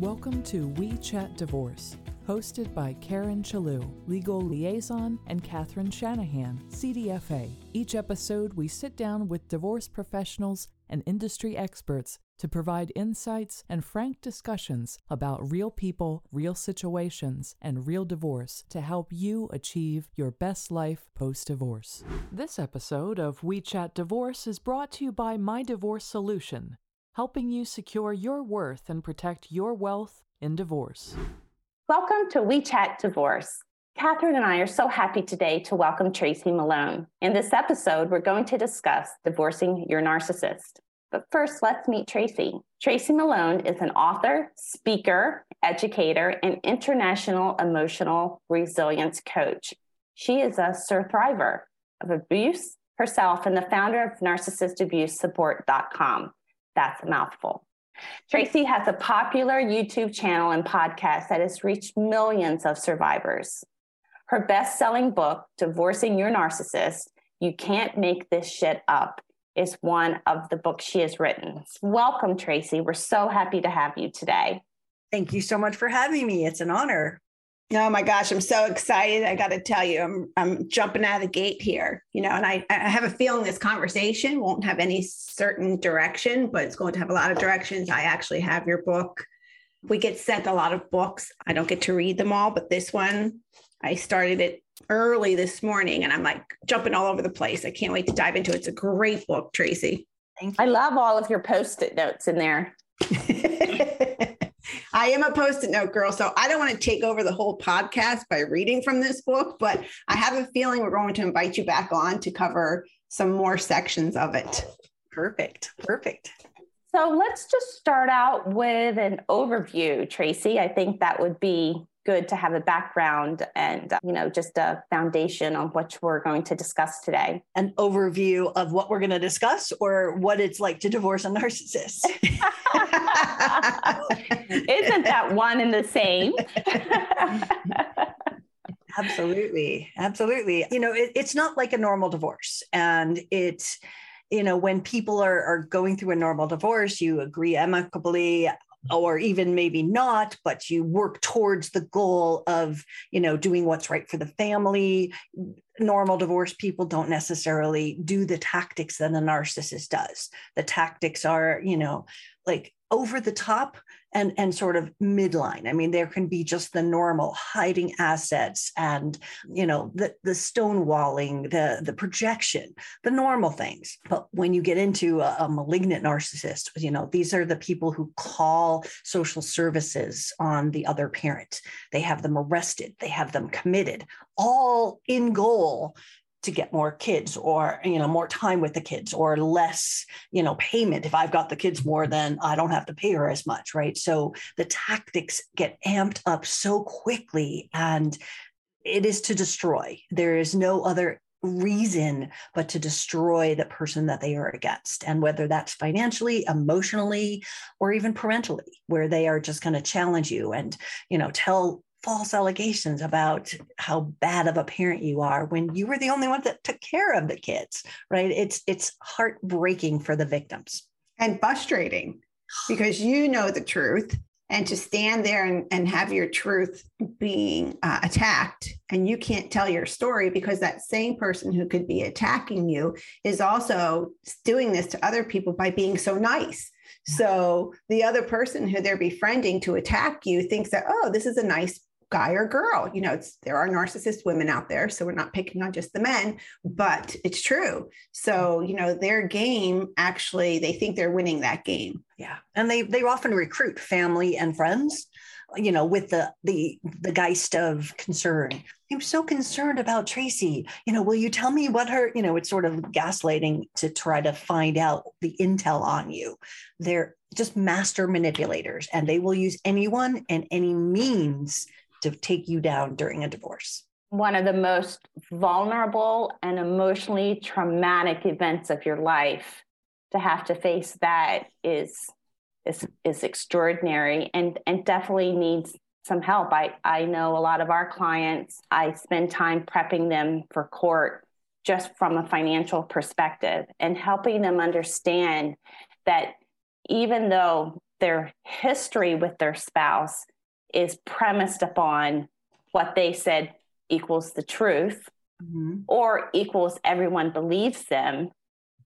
Welcome to We Chat Divorce, hosted by Karen Chalou, legal liaison, and Katherine Shanahan, CDFA. Each episode, we sit down with divorce professionals and industry experts to provide insights and frank discussions about real people, real situations, and real divorce to help you achieve your best life post divorce. This episode of We Chat Divorce is brought to you by My Divorce Solution helping you secure your worth and protect your wealth in divorce. Welcome to We Chat Divorce. Katherine and I are so happy today to welcome Tracy Malone. In this episode, we're going to discuss divorcing your narcissist. But first, let's meet Tracy. Tracy Malone is an author, speaker, educator, and international emotional resilience coach. She is a survivor of abuse herself and the founder of narcissistabusesupport.com. That's a mouthful. Hmm. Tracy has a popular YouTube channel and podcast that has reached millions of survivors. Her best selling book, Divorcing Your Narcissist You Can't Make This Shit Up, is one of the books she has written. Welcome, Tracy. We're so happy to have you today. Thank you so much for having me. It's an honor. Oh my gosh, I'm so excited. I got to tell you, I'm I'm jumping out of the gate here, you know, and I, I have a feeling this conversation won't have any certain direction, but it's going to have a lot of directions. I actually have your book. We get sent a lot of books. I don't get to read them all, but this one, I started it early this morning and I'm like jumping all over the place. I can't wait to dive into it. It's a great book, Tracy. Thank you. I love all of your post-it notes in there. I am a post it note girl, so I don't want to take over the whole podcast by reading from this book, but I have a feeling we're going to invite you back on to cover some more sections of it. Perfect. Perfect. So let's just start out with an overview, Tracy. I think that would be good to have a background and uh, you know just a foundation on what we're going to discuss today. An overview of what we're going to discuss or what it's like to divorce a narcissist. Isn't that one and the same? Absolutely. Absolutely. You know it, it's not like a normal divorce. And it's you know when people are, are going through a normal divorce you agree amicably or even maybe not but you work towards the goal of you know doing what's right for the family. Normal divorce people don't necessarily do the tactics that a narcissist does. The tactics are you know like over the top and and sort of midline. I mean there can be just the normal hiding assets and you know the the stonewalling the the projection the normal things. But when you get into a, a malignant narcissist you know these are the people who call social services on the other parent. They have them arrested. They have them committed all in goal to get more kids or you know more time with the kids or less you know payment. If i've got the kids more then i don't have to pay her as much right? So the tactics get amped up so quickly and it is to destroy. There is no other reason but to destroy the person that they are against and whether that's financially emotionally or even parentally where they are just going to challenge you and you know tell false allegations about how bad of a parent you are when you were the only one that took care of the kids right? It's it's heartbreaking for the victims. And frustrating because you know the truth and to stand there and, and have your truth being uh, attacked and you can't tell your story because that same person who could be attacking you is also doing this to other people by being so nice. So the other person who they're befriending to attack you thinks that oh this is a nice guy or girl. You know, it's there are narcissist women out there, so we're not picking on just the men, but it's true. So, you know, their game actually they think they're winning that game. Yeah. And they they often recruit family and friends you know with the the the geist of concern i'm so concerned about tracy you know will you tell me what her you know it's sort of gaslighting to try to find out the intel on you they're just master manipulators and they will use anyone and any means to take you down during a divorce? One of the most vulnerable and emotionally traumatic events of your life to have to face that is is is extraordinary and and definitely needs some help. I I know a lot of our clients, I spend time prepping them for court just from a financial perspective and helping them understand that even though their history with their spouse is premised upon what they said equals the truth mm-hmm. or equals everyone believes them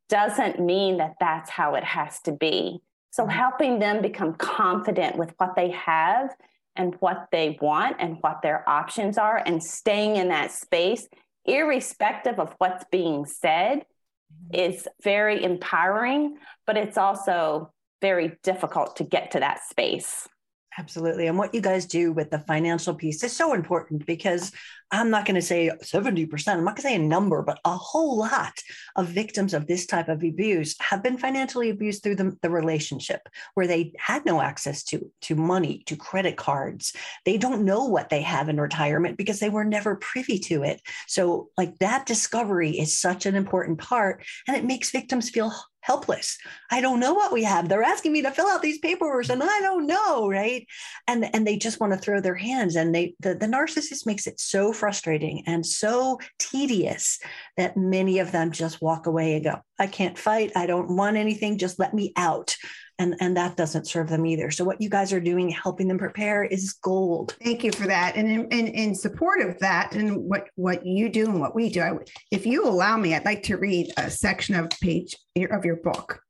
doesn't mean that that's how it has to be. So, mm-hmm. helping them become confident with what they have and what they want and what their options are, and staying in that space, irrespective of what's being said, mm-hmm. is very empowering, but it's also very difficult to get to that space. Absolutely. And what you guys do with the financial piece is so important because I'm not going to say 70%, I'm not going to say a number, but a whole lot of victims of this type of abuse have been financially abused through the, the relationship where they had no access to, to money, to credit cards. They don't know what they have in retirement because they were never privy to it. So, like that discovery is such an important part and it makes victims feel helpless. I don't know what we have. They're asking me to fill out these papers and I don't know, right? And and they just want to throw their hands and they the, the narcissist makes it so frustrating and so tedious that many of them just walk away and go, I can't fight. I don't want anything. Just let me out and and that doesn't serve them either so what you guys are doing helping them prepare is gold thank you for that and in, in, in support of that and what what you do and what we do I, if you allow me i'd like to read a section of page of your book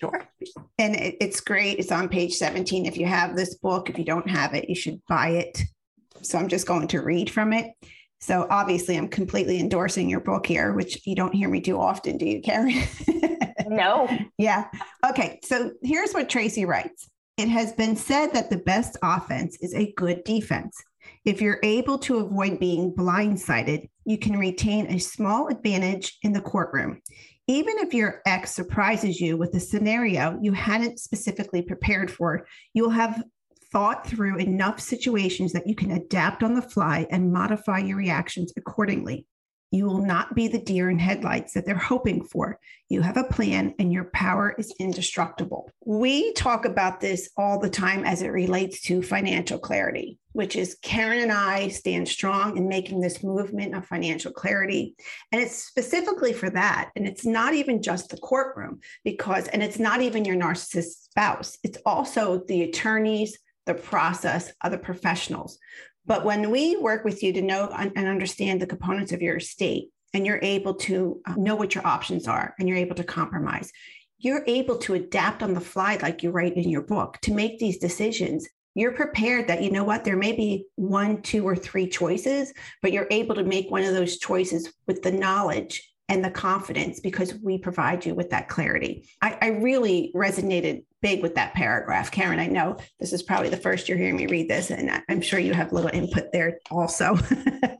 Sure. And it, it's great. It's on page 17. If you have this book, if you don't have it, you should buy it. So I'm just going to read from it. So obviously, I'm completely endorsing your book here, which you don't hear me do often, do you, Karen? No. yeah. Okay. So here's what Tracy writes It has been said that the best offense is a good defense. If you're able to avoid being blindsided, you can retain a small advantage in the courtroom. Even if your ex surprises you with a scenario you hadn't specifically prepared for, you'll have thought through enough situations that you can adapt on the fly and modify your reactions accordingly. You will not be the deer in headlights that they're hoping for. You have a plan and your power is indestructible. We talk about this all the time as it relates to financial clarity, which is Karen and I stand strong in making this movement of financial clarity. And it's specifically for that. And it's not even just the courtroom, because, and it's not even your narcissist spouse, it's also the attorneys, the process, other professionals but when we work with you to know and understand the components of your estate, and you're able to uh, know what your options are, and you're able to compromise, you're able to adapt on the fly, like you write in your book, to make these decisions. You're prepared that, you know what, there may be one, two, or three choices, but you're able to make one of those choices with the knowledge and the confidence because we provide you with that clarity. I, I, really resonated big with that paragraph. Karen, I know this is probably the first you're hearing me read this, and I'm sure you have a little input there also.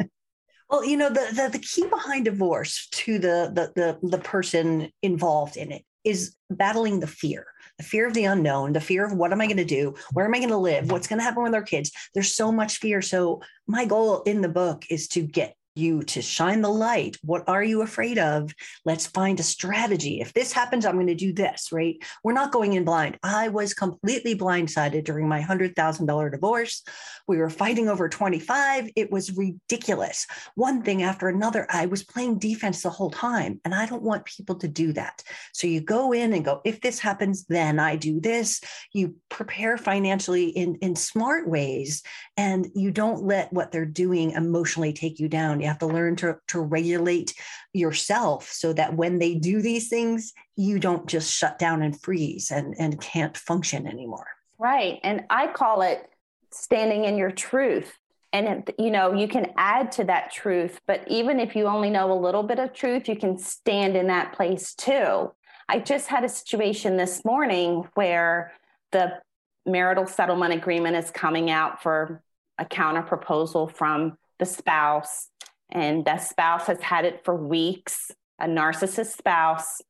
well, you know, the, the, the key behind divorce to the, the the the person involved in it is battling the fear the fear of the unknown, the fear of what am I going to do? Where am I going to live? What's going to happen with our kids? There's so much fear. So, my goal in the book is to get you to shine the light. What are you afraid of? Let's find a strategy. If this happens, I'm going to do this, right? We're not going in blind. I was completely blindsided during my $100,000 divorce. We were fighting over 25. It was ridiculous. One thing after another, I was playing defense the whole time. And I don't want people to do that. So you go in and go, if this happens, then I do this. You prepare financially in, in smart ways and you don't let what they're doing emotionally take you down you have to learn to, to regulate yourself so that when they do these things, you don't just shut down and freeze and, and can't function anymore. Right. And I call it standing in your truth. And, you know, you can add to that truth, but even if you only know a little bit of truth, you can stand in that place too. I just had a situation this morning where the marital settlement agreement is coming out for a counter proposal from the spouse and the spouse has had it for weeks, a narcissist spouse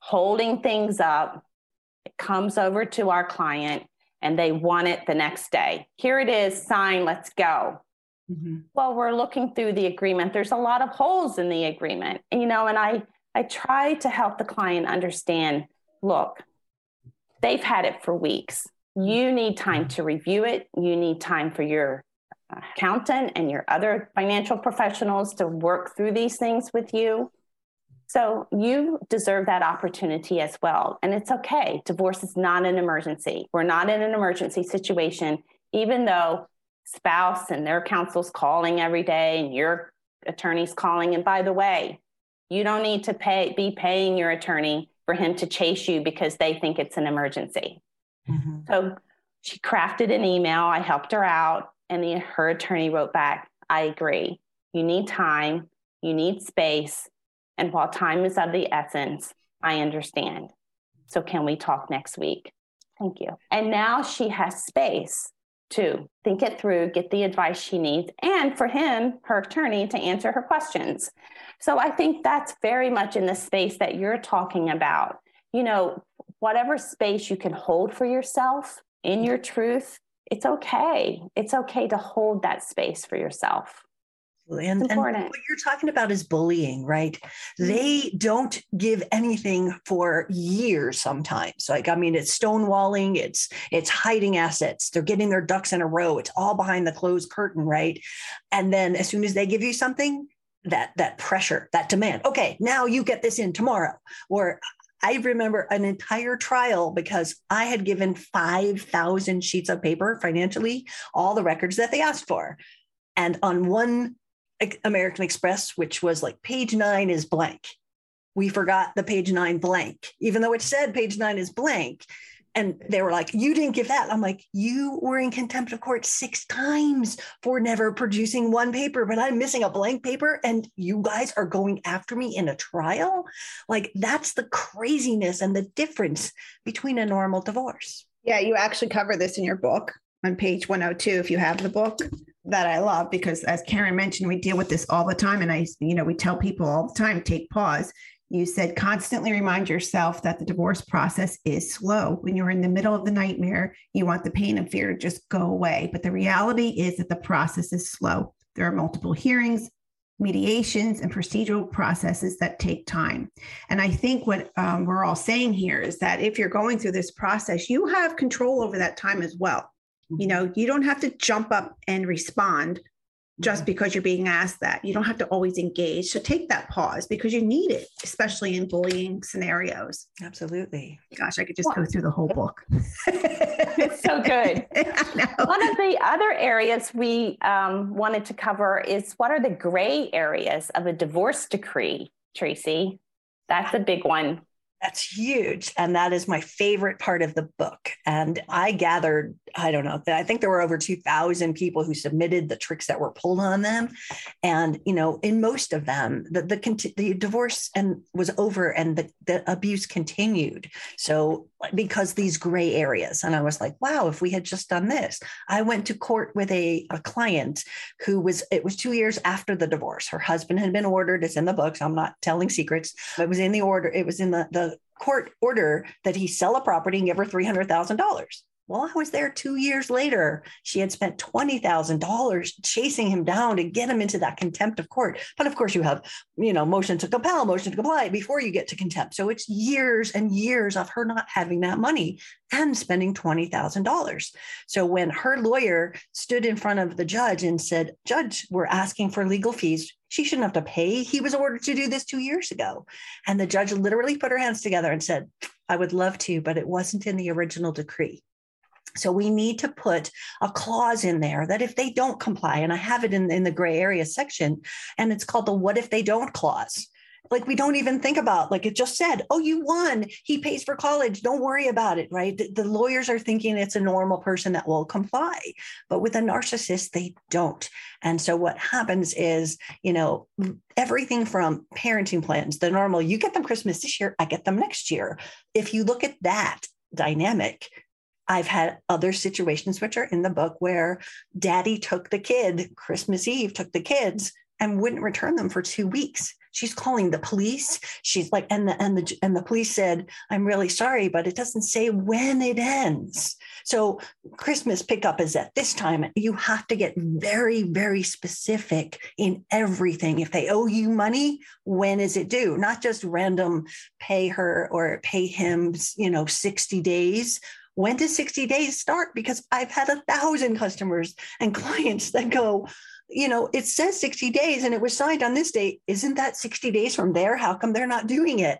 holding things up. It comes over to our client and they want it the next day. Here it is, sign, let's go. Mm-hmm. Well, we're looking through the agreement. There's a lot of holes in the agreement. You know, and I I try to help the client understand, look, they've had it for weeks. You need time to review it. You need time for your accountant and your other financial professionals to work through these things with you. So you deserve that opportunity as well. And it's okay. Divorce is not an emergency. We're not in an emergency situation, even though spouse and their counsel's calling every day and your attorney's calling. And by the way, you don't need to pay be paying your attorney for him to chase you because they think it's an emergency. Mm-hmm. So she crafted an email. I helped her out, and the, her attorney wrote back, "I agree. You need time. You need space. And while time is of the essence, I understand. So can we talk next week? Thank you. And now she has space to think it through, get the advice she needs, and for him, her attorney, to answer her questions. So I think that's very much in the space that you're talking about. You know, whatever space you can hold for yourself in your truth, it's okay. It's okay to hold that space for yourself. And, and, what you're talking about is bullying, right? Mm-hmm. They don't give anything for years sometimes. Like, I mean, it's stonewalling, it's it's hiding assets. They're getting their ducks in a row. It's all behind the closed curtain, right? And then as soon as they give you something, that that pressure, that demand, okay, now you get this in tomorrow. Or I remember an entire trial because I had given 5,000 sheets of paper financially, all the records that they asked for. And on one American Express, which was like page nine is blank. We forgot the page nine blank, even though it said page nine is blank. And they were like, You didn't give that. I'm like, You were in contempt of court six times for never producing one paper, but I'm missing a blank paper. And you guys are going after me in a trial. Like, that's the craziness and the difference between a normal divorce. Yeah, you actually cover this in your book on page 102 if you have the book that I love because as Karen mentioned, we deal with this all the time. And I, you know, we tell people all the time, take pause. You said constantly remind yourself that the divorce process is slow. When you're in the middle of the nightmare, you want the pain and fear to just go away. But the reality is that the process is slow. There are multiple hearings, mediations, and procedural processes that take time. And I think what um, we're all saying here is that if you're going through this process, you have control over that time as well. You know, you don't have to jump up and respond just because you're being asked that. You don't have to always engage. So take that pause because you need it, especially in bullying scenarios. Absolutely. Gosh, I could just go through the whole book. it's so good. One of the other areas we um, wanted to cover is what are the gray areas of a divorce decree, Tracy? That's a big one. That's huge. And that is my favorite part of the book. And I gathered, I don't know, I think there were over 2,000 people who submitted the tricks that were pulled on them. And, you know, in most of them, the, the, the divorce and was over and the, the abuse continued. So because these gray areas. And I was like, wow, if we had just done this. I went to court with a, a client who was, it was two years after the divorce. Her husband had been ordered, it's in the books. I'm not telling secrets. It was in the order, it was in the, the court order that he sell a property and give her $300,000. Well, I was there two years later. She had spent $20,000 chasing him down to get him into that contempt of court. But of course, you have, you know, motion to compel, motion to comply before you get to contempt. So it's years and years of her not having that money and spending $20,000. So when her lawyer stood in front of the judge and said, Judge, we're asking for legal fees, she shouldn't have to pay. He was ordered to do this two years ago. And the judge literally put her hands together and said, I would love to, but it wasn't in the original decree. So we need to put a clause in there that if they don't comply, and I have it in, in the gray area section, and it's called the what if they don't clause. Like we don't even think about, like it just said, oh, you won. He pays for college. Don't worry about it, right? The, the lawyers are thinking it's a normal person that will comply. But with a narcissist, they don't. And so what happens is, you know, everything from parenting plans, the normal, you get them Christmas this year, I get them next year. If you look at that dynamic, I've had other situations, which are in the book, where daddy took the kid, Christmas Eve, took the kids and wouldn't return them for two weeks. She's calling the police. She's like, and the and the and the police said, "I'm really sorry, but it doesn't say when it ends." So Christmas pickup is at this time. You have to get very, very specific in everything. If they owe you money, when is it due? Not just random pay her or pay him, you know, 60 days when does 60 days start? Because I've had a thousand customers and clients that go, you know, it says 60 days and it was signed on this date. Isn't that 60 days from there? How come they're not doing it?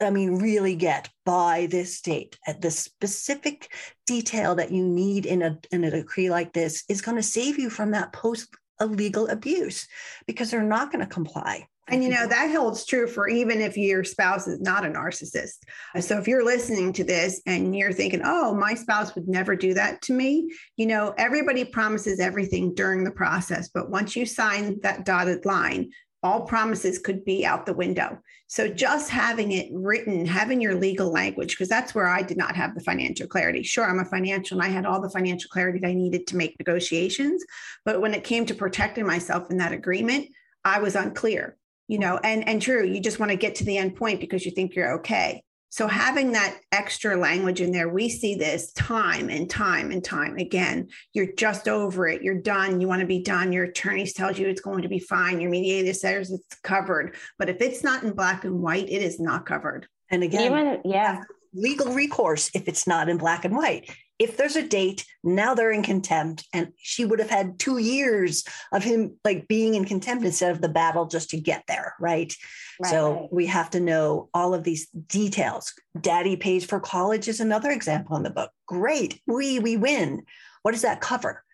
I mean, really get by this date at the specific detail that you need in a, in a decree like this is going to save you from that post illegal abuse because they're not going to comply. And you know, that holds true for even if your spouse is not a narcissist. Uh, so if you're listening to this and you're thinking, oh, my spouse would never do that to me, you know, everybody promises everything during the process. But once you sign that dotted line, all promises could be out the window. So just having it written, having your legal language, because that's where I did not have the financial clarity. Sure, I'm a financial and I had all the financial clarity that I needed to make negotiations. But when it came to protecting myself in that agreement, I was unclear you know mm-hmm. and and true you just want to get to the end point because you think you're okay. So having that extra language in there we see this time and time and time again. You're just over it you're done you want to be done your attorney tells you it's going to be fine your mediator says it's covered but if it's not in black and white it is not covered. And again Even, yeah. legal recourse if it's not in black and white if there's a date, now they're in contempt. And she would have had two years of him like being in contempt instead of the battle just to get there. Right. right. So we have to know all of these details. Daddy pays for college is another example in the book. Great. We we win. What does that cover?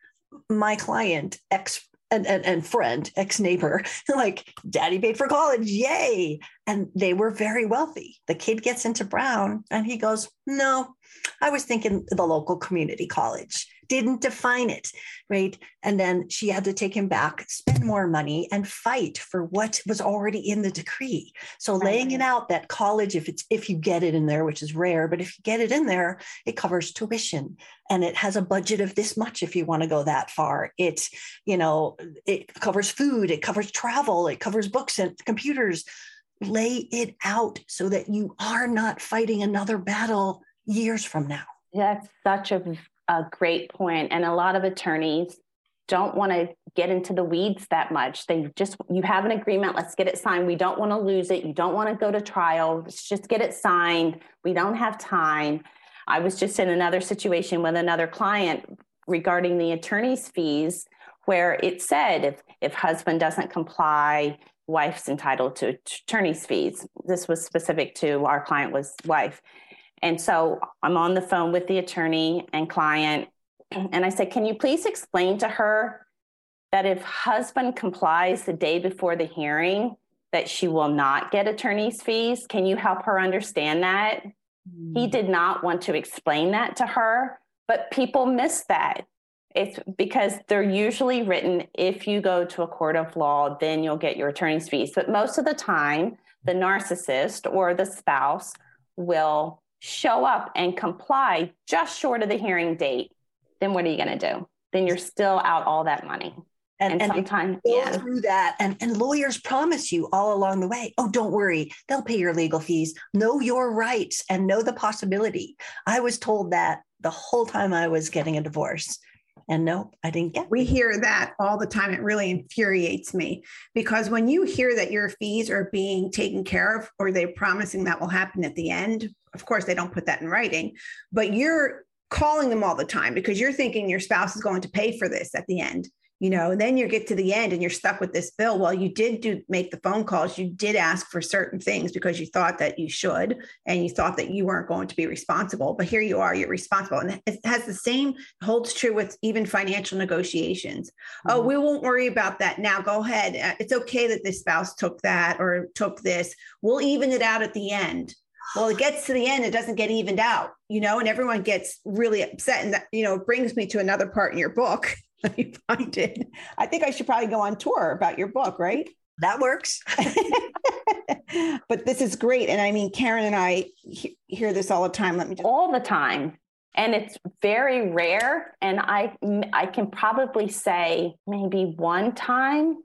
My client, ex and, and, and friend, ex neighbor, like daddy paid for college, yay. And they were very wealthy. The kid gets into Brown and he goes, No, I was thinking the local community college didn't define it, right? And then she had to take him back, spend more money, and fight for what was already in the decree. So laying it out that college, if it's if you get it in there, which is rare, but if you get it in there, it covers tuition and it has a budget of this much if you want to go that far. It, you know, it covers food, it covers travel, it covers books and computers. Lay it out so that you are not fighting another battle years from now. That's such a a great point. And a lot of attorneys don't want to get into the weeds that much. They just, you have an agreement, let's get it signed. We don't want to lose it. You don't want to go to trial. Let's just get it signed. We don't have time. I was just in another situation with another client regarding the attorney's fees where it said if if husband doesn't comply wife's entitled to attorney's fees this was specific to our client was wife and so I'm on the phone with the attorney and client. And I said, Can you please explain to her that if husband complies the day before the hearing, that she will not get attorney's fees? Can you help her understand that? Mm. He did not want to explain that to her, but people miss that. It's because they're usually written if you go to a court of law, then you'll get your attorney's fees. But most of the time, the narcissist or the spouse will show up and comply just short of the hearing date, then what are you going to do? Then you're still out all that money. And, and, sometimes go yeah. through that and, and lawyers promise you all along the way oh don't worry they'll pay your legal fees know your rights and know the possibility i was told that the whole time i was getting a divorce and no, I didn't get. We hear that all the time. It really infuriates me because when you hear that your fees are being taken care of or they're promising that will happen at the end, of course, they don't put that in writing, but you're calling them all the time because you're thinking your spouse is going to pay for this at the end you know and then you get to the end and you're stuck with this bill. Well you did do make the phone calls. You did ask for certain things because you thought that you should and you thought that you weren't going to be responsible but here you are you're responsible. And it has the same holds true with even financial negotiations. Oh, mm-hmm. oh we won't worry about that now. Go ahead. Uh, it's okay that this spouse took that or took this. We'll even it out at the end well it gets to the end it doesn't get evened out you know and everyone gets really upset and that you know brings me to another part in your book you find it. I think I should probably go on tour about your book, right? That works. but this is great. And I mean, Karen and I he- hear this all the time. Let me just. All the time. And it's very rare. And I, I can probably say maybe one time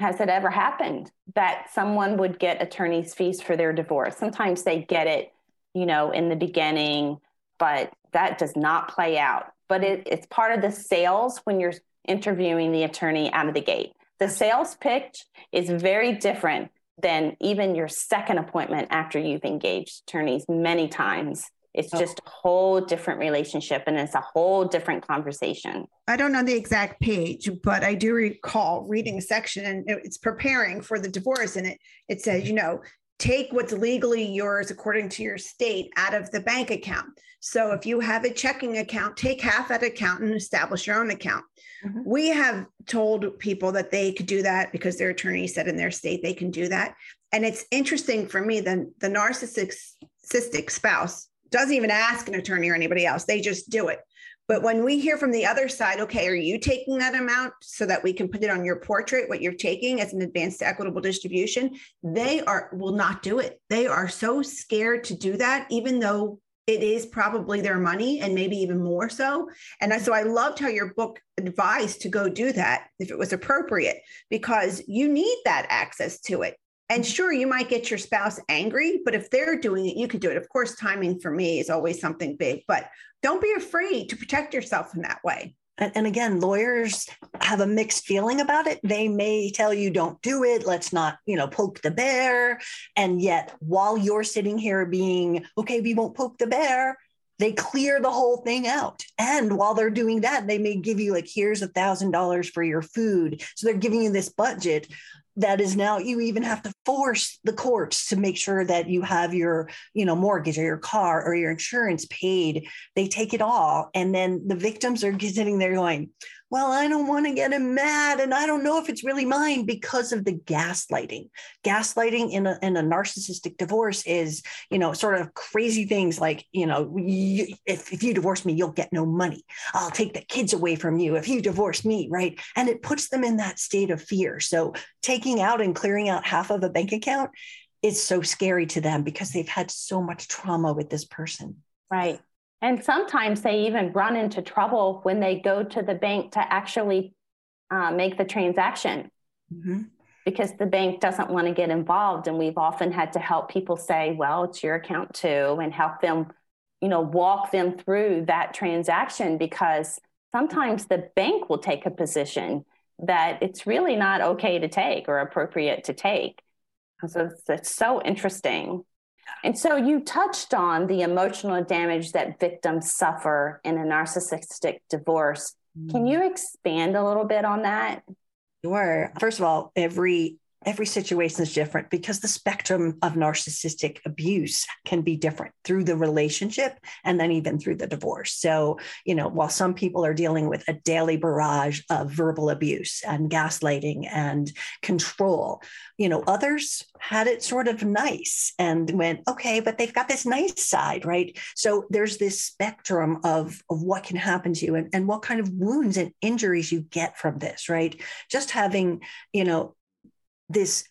has it ever happened that someone would get attorney's fees for their divorce. Sometimes they get it, you know, in the beginning, but that does not play out but it, it's part of the sales when you're interviewing the attorney out of the gate. The sales pitch is very different than even your second appointment after you've engaged attorneys many times. It's oh. just a whole different relationship and it's a whole different conversation. I don't know the exact page, but I do recall reading a section and it's preparing for the divorce. And it, it says, you know, take what's legally yours according to your state out of the bank account. So if you have a checking account, take half that account and establish your own account. Mm-hmm. We have told people that they could do that because their attorney said in their state they can do that. And it's interesting for me that the narcissistic spouse doesn't even ask an attorney or anybody else. They just do it. But when we hear from the other side, okay, are you taking that amount so that we can put it on your portrait, what you're taking as an advanced equitable distribution? They are will not do it. They are so scared to do that, even though it is probably their money and maybe even more so. And so I loved how your book advised to go do that if it was appropriate, because you need that access to it. And sure, you might get your spouse angry, but if they're doing it, you can do it. Of course, timing for me is always something big, but don't be afraid to protect yourself in that way. And, and, again, lawyers have a mixed feeling about it. They may tell you, don't do it. Let's not, you know, poke the bear. And yet, while you're sitting here being, okay, we won't poke the bear, they clear the whole thing out. And while they're doing that, they may give you like, here's a thousand dollars for your food. So they're giving you this budget that is now you even have to force the courts to make sure that you have your you know mortgage or your car or your insurance paid. They take it all and then the victims are sitting there going well, I don't want to get him mad. And I don't know if it's really mine because of the gaslighting. Gaslighting in a, in a narcissistic divorce is, you know, sort of crazy things like, you know, you, if, if you divorce me, you'll get no money. I'll take the kids away from you if you divorce me, right? And it puts them in that state of fear. So taking out and clearing out half of a bank account is so scary to them because they've had so much trauma with this person. Right. And sometimes they even run into trouble when they go to the bank to actually uh, make the transaction mm-hmm. because the bank doesn't want to get involved. And we've often had to help people say, well, it's your account too, and help them, you know, walk them through that transaction because sometimes the bank will take a position that it's really not okay to take or appropriate to take. So it's, it's so interesting. And so you touched on the emotional damage that victims suffer in a narcissistic divorce. Can you mm. expand a little bit on that? Sure. First of all, every every situation is different because the spectrum of narcissistic abuse can be different through the relationship and then even through the divorce. So, you know, while some people are dealing with a daily barrage of verbal abuse and gaslighting and control, you know, others had it sort of nice and went, okay, but they've got this nice side, right? So there's this spectrum of, of what can happen to you and, and what kind of wounds and injuries you get from this, right? Just having, you know, this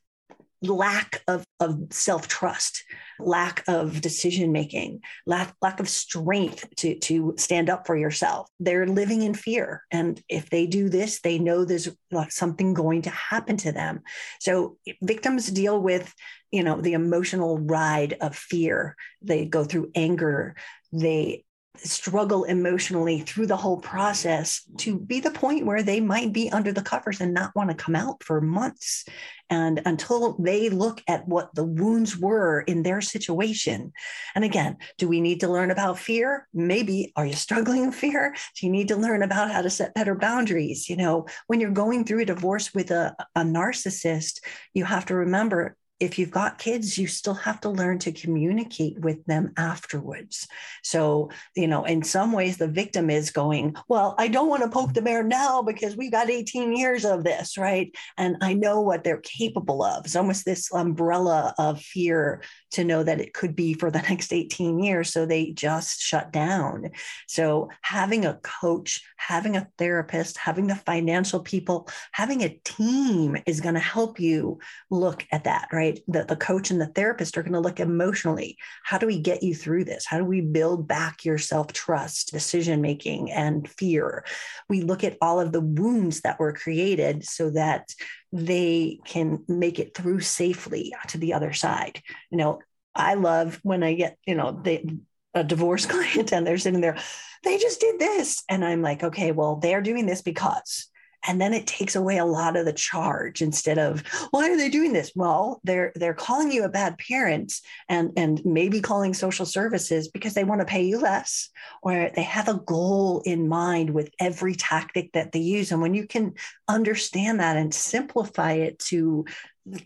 lack of, of self-trust lack of decision making lack, lack of strength to, to stand up for yourself. They're living in fear. And if they do this they know there's something going to happen to them. So victims deal with you know the emotional ride of fear. They go through anger. They struggle emotionally through the whole process to be the point where they might be under the covers and not want to come out for months. And until they look at what the wounds were in their situation. And again, do we need to learn about fear? Maybe. Are you struggling with fear? Do you need to learn about how to set better boundaries? You know, when you're going through a divorce with a, a narcissist, you have to remember if you've got kids, you still have to learn to communicate with them afterwards. So, you know, in some ways, the victim is going, Well, I don't want to poke the bear now because we've got 18 years of this, right? And I know what they're capable of. It's almost this umbrella of fear to know that it could be for the next 18 years. So they just shut down. So having a coach, having a therapist, having the financial people, having a team is going to help you look at that, right? The, the coach and the therapist are going to look emotionally. How do we get you through this? How do we build back your self trust, decision making, and fear? We look at all of the wounds that were created so that they can make it through safely to the other side. You know, I love when I get, you know, they, a divorce client and they're sitting there, they just did this. And I'm like, okay, well, they're doing this because. And then it takes away a lot of the charge instead of why are they doing this? Well they're they're calling you a bad parent and and maybe calling social services because they want to pay you less or they have a goal in mind with every tactic that they use. And when you can understand that and simplify it to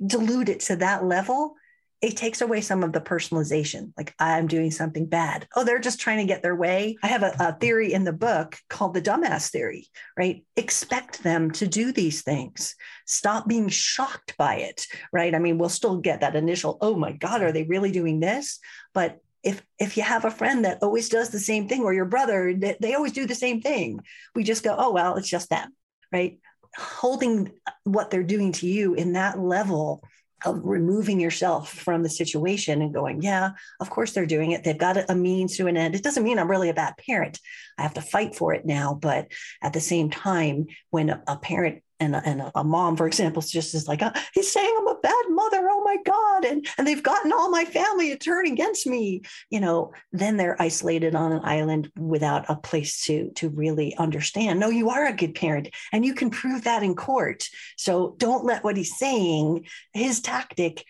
dilute it to that level it takes away some of the personalization. Like I'm doing something bad. Oh, they're just trying to get their way. I have a, a, theory in the book called the dumbass theory, right? Expect them to do these things. Stop being shocked by it, right? I mean, we'll still get that initial, oh my God, are they really doing this? But if if you have a friend that always does the same thing or your brother, they, they always do the same thing, we just go, oh well, it's just them, right? Holding uh, what they're doing to you in that level of removing yourself from the situation and going, yeah, of course they're doing it. They've got a means to an end. It doesn't mean I'm really a bad parent. I have to fight for it now. But at the same time, when a, parent and a, and a, mom, for example, is just is like, oh, he's saying I'm a bad mother. Oh my God. And, and they've gotten all my family to turn against me. You know, then they're isolated on an island without a place to, to really understand. No, you are a good parent and you can prove that in court. So don't let what he's saying, his tactic,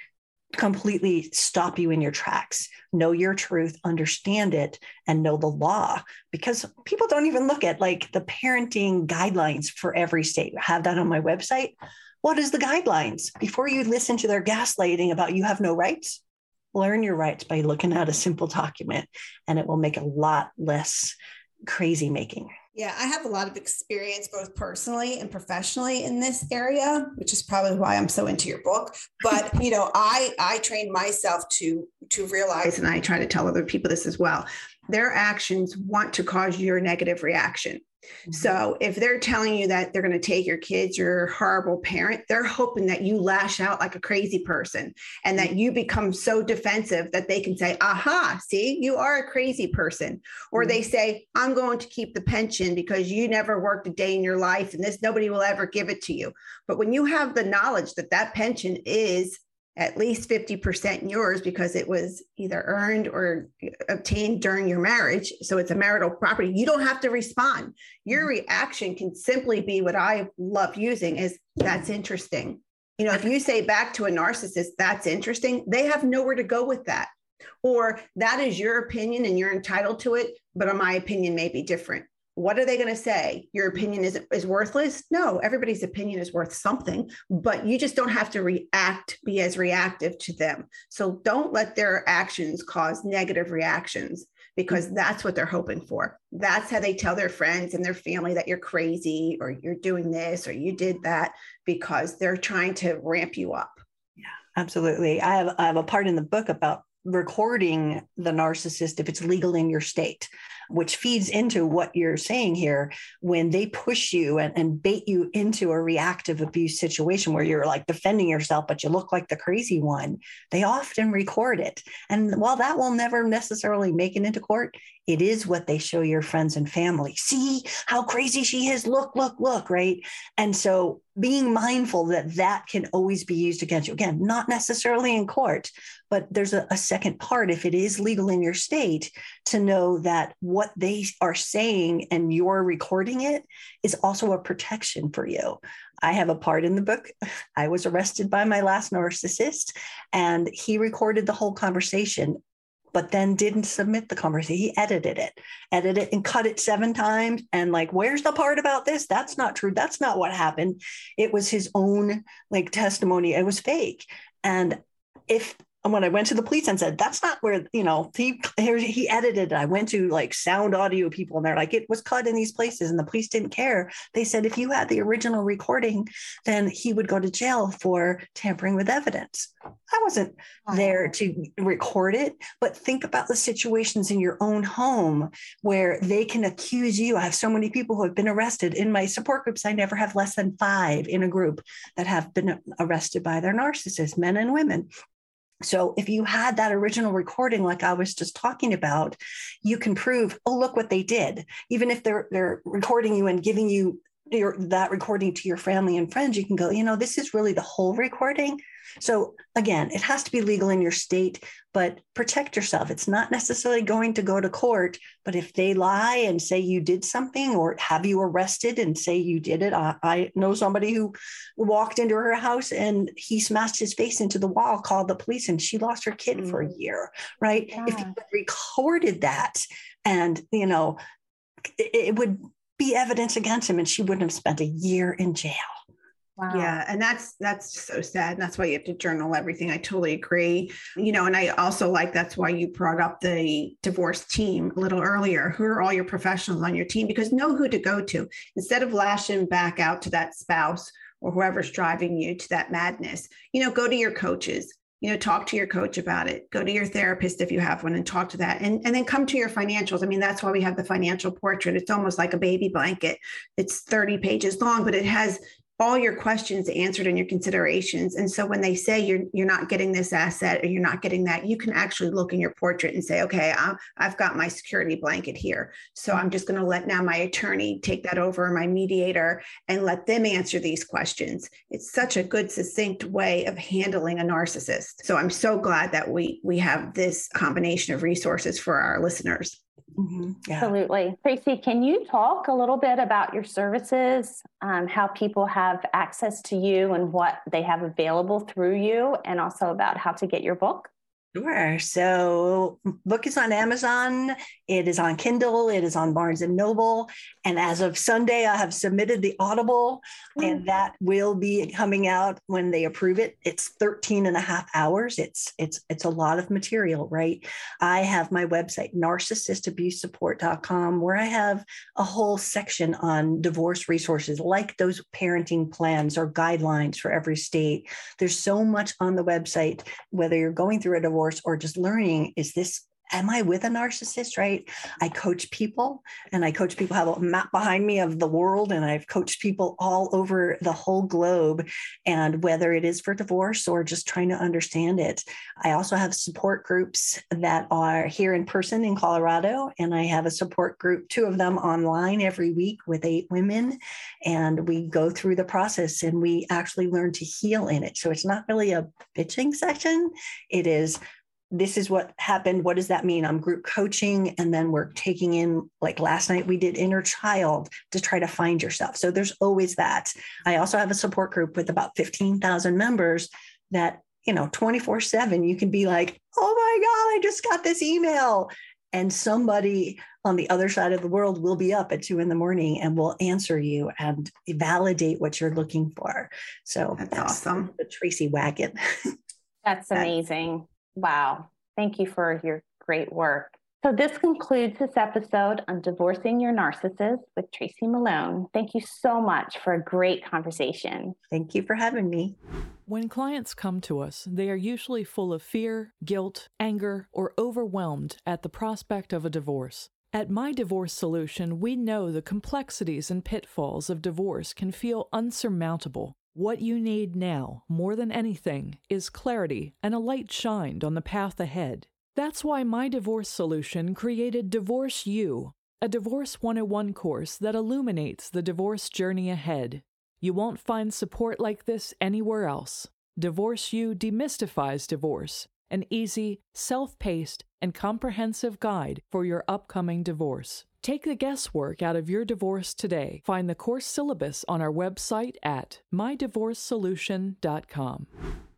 completely stop you in your tracks. Know your truth, understand it, and know the law. Because people don't even look at like the parenting guidelines for every state. I have that on my website. What is the guidelines? Before you listen to their gaslighting about you have no rights, learn your rights by looking at a simple document, and it will make a lot less crazy making. Yeah, I have a lot of experience both personally and professionally in this area, which is probably why I'm so into your book. But you know, I I trained myself to to realize, and I try to tell other people this as well. Their actions want to cause your negative reaction. Mm-hmm. So if they're telling you that they're going to take your kids, you're a horrible parent, they're hoping that you lash out like a crazy person and that you become so defensive that they can say, aha, see, you are a crazy person. Or mm-hmm. they say, I'm going to keep the pension because you never worked a day in your life and this nobody will ever give it to you. But when you have the knowledge that that pension is at least 50% yours because it was either earned or obtained during your marriage. So it's a marital property. You don't have to respond. Your mm-hmm. reaction can simply be what I love using is that's interesting. You know, if you say back to a narcissist, that's interesting, they have nowhere to go with that. Or that is your opinion and you're entitled to it, but my opinion may be different what are they going to say? Your opinion is is worthless? No everybody's opinion is worth something but you just don't have to react be as reactive to them. So don't let their actions cause negative reactions because mm-hmm. that's what they're hoping for. That's how they tell their friends and their family that you're crazy or you're doing this or you did that because they're trying to ramp you up. Yeah absolutely. I have i have a part in the book about recording the narcissist if it's legal in your state which feeds into what you're saying here when they push you and, and bait you into a reactive abuse situation where you're like defending yourself, but you look like the crazy one. They often record it. And while that will never necessarily make it into court, it is what they show your friends and family. See how crazy she is. Look, look, look, right? And so being mindful that that can always be used against you. Again, not necessarily in court, but there's a, a, second part if it is legal in your state to know that what they are saying and you're recording it is also a protection for you. I have a part in the book. I was arrested by my last narcissist, and he recorded the whole conversation but then didn't submit the conversation. He edited it, edited it and cut it seven times. And like, where's the part about this? That's not true. That's not what happened. It was his own like testimony. It was fake. And if and when I went to the police and said, that's not where, you know, he, he edited it. I went to like sound audio people and they're like, it was cut in these places and the police didn't care. They said, if you had the original recording, then he would go to jail for tampering with evidence. I wasn't there to record it, but think about the situations in your own home where they can accuse you. I have so many people who have been arrested in my support groups. I never have less than five in a group that have been arrested by their narcissist, men and women. So if you had that original recording, like I was just talking about, you can prove, oh, look what they did. Even if they're they're recording you and giving you your that recording to your family and friends, you can go, you know, this is really the whole recording. So again, it has to be legal in your state, but protect yourself. It's not necessarily going to go to court, but if they lie and say you did something or have you arrested and say you did it, I, I know somebody who walked into her house and he smashed his face into the wall, called the police, and she lost her kid mm. for a mm. year, right? Yeah. If you recorded that and, you know, it, it would be evidence against him and she wouldn't have spent a year in jail. Wow. Yeah, and that's that's so sad. And that's why you have to journal everything. I totally agree. You know, and I also like that's why you brought up the divorce team a little earlier. Who are all your professionals on your team? Because know who to go to instead of lashing back out to that spouse or whoever's driving you to that madness. You know, go to your coaches. You know, talk to your coach about it. Go to your therapist if you have one and talk to that. And, and then come to your financials. I mean, that's why we have the financial portrait. It's almost like a baby blanket. It's 30 pages long, but it has all your questions answered and your considerations. And so when they say you're you're not getting this asset or you're not getting that, you can actually look in your portrait and say, okay, i have got my security blanket here. So I'm just going to let now my attorney take that over, my mediator, and let them answer these questions. It's such a good, succinct way of handling a narcissist. So I'm so glad that we we have this combination of resources for our listeners. Mm-hmm. Yeah. Absolutely. Tracy, can you talk a little bit about your services, um, how people have access to you and what they have available through you, and also about how to get your book? Sure. So, book is on Amazon. It is on Kindle. It is on Barnes and Noble. And as of Sunday, I have submitted the Audible, mm. and that will be coming out when they approve it. It's 13 and a half hours. It's it's it's a lot of material, right? I have my website, narcissistabusesupport.com, where I have a whole section on divorce resources, like those parenting plans or guidelines for every state. There's so much on the website, whether you're going through a divorce divorce or just learning is this am I with a narcissist, right? I coach people and I coach people, have a map behind me of the world, and I've coached people all over the whole globe. And whether it is for divorce or just trying to understand it, I also have support groups that are here in person in Colorado. And I have a support group, two of them online every week with eight women. And we go through the process and we actually learn to heal in it. So it's not really a bitching session, it is this is what happened. What does that mean? I'm group coaching. And then we're taking in, like last night, we did inner child to try to find yourself. So there's always that. I also have a support group with about 15,000 members that, you know, 24 7, you can be like, oh my God, I just got this email. And somebody on the other side of the world will be up at two in the morning and will answer you and validate what you're looking for. So that's, that's awesome. The Tracy wagon. That's amazing. Wow. Thank you for your great work. So, this concludes this episode on Divorcing Your Narcissist with Tracy Malone. Thank you so much for a great conversation. Thank you for having me. When clients come to us, they are usually full of fear, guilt, anger, or overwhelmed at the prospect of a divorce. At My Divorce Solution, we know the complexities and pitfalls of divorce can feel unsurmountable. What you need now, more than anything, is clarity and a light shined on the path ahead. That's why My Divorce Solution created Divorce You, a Divorce 101 course that illuminates the divorce journey ahead. You won't find support like this anywhere else. Divorce You demystifies divorce, an easy, self paced, and comprehensive guide for your upcoming divorce. Take the guesswork out of your divorce today. Find the course syllabus on our website at mydivorcesolution.com.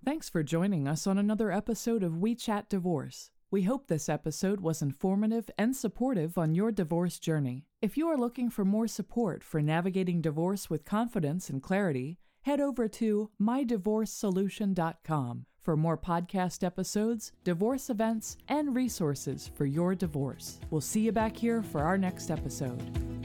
Thanks for joining us on another episode of We Chat Divorce. We hope this episode was informative and supportive on your divorce journey. If you are looking for more support for navigating divorce with confidence and clarity, head over to mydivorcesolution.com for more podcast episodes, divorce events, and resources for your divorce. We'll see you back here for our next episode.